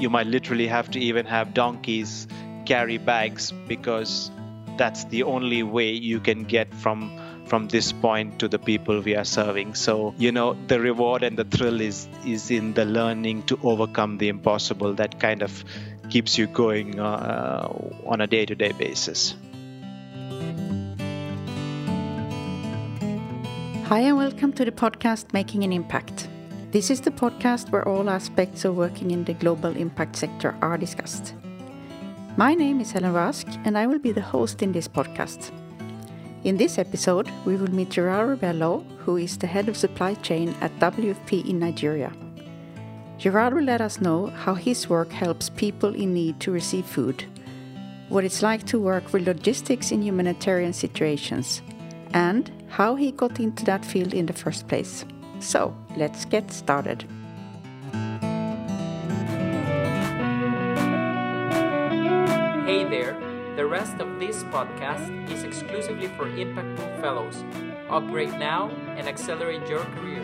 you might literally have to even have donkeys carry bags because that's the only way you can get from from this point to the people we are serving so you know the reward and the thrill is is in the learning to overcome the impossible that kind of keeps you going uh, on a day-to-day basis Hi, and welcome to the podcast Making an Impact. This is the podcast where all aspects of working in the global impact sector are discussed. My name is Helen Rask, and I will be the host in this podcast. In this episode, we will meet Gerard Rebello, who is the head of supply chain at WFP in Nigeria. Gerard will let us know how his work helps people in need to receive food, what it's like to work with logistics in humanitarian situations, and how he got into that field in the first place. So, let's get started. Hey there! The rest of this podcast is exclusively for Impactpool Fellows. Upgrade now and accelerate your career.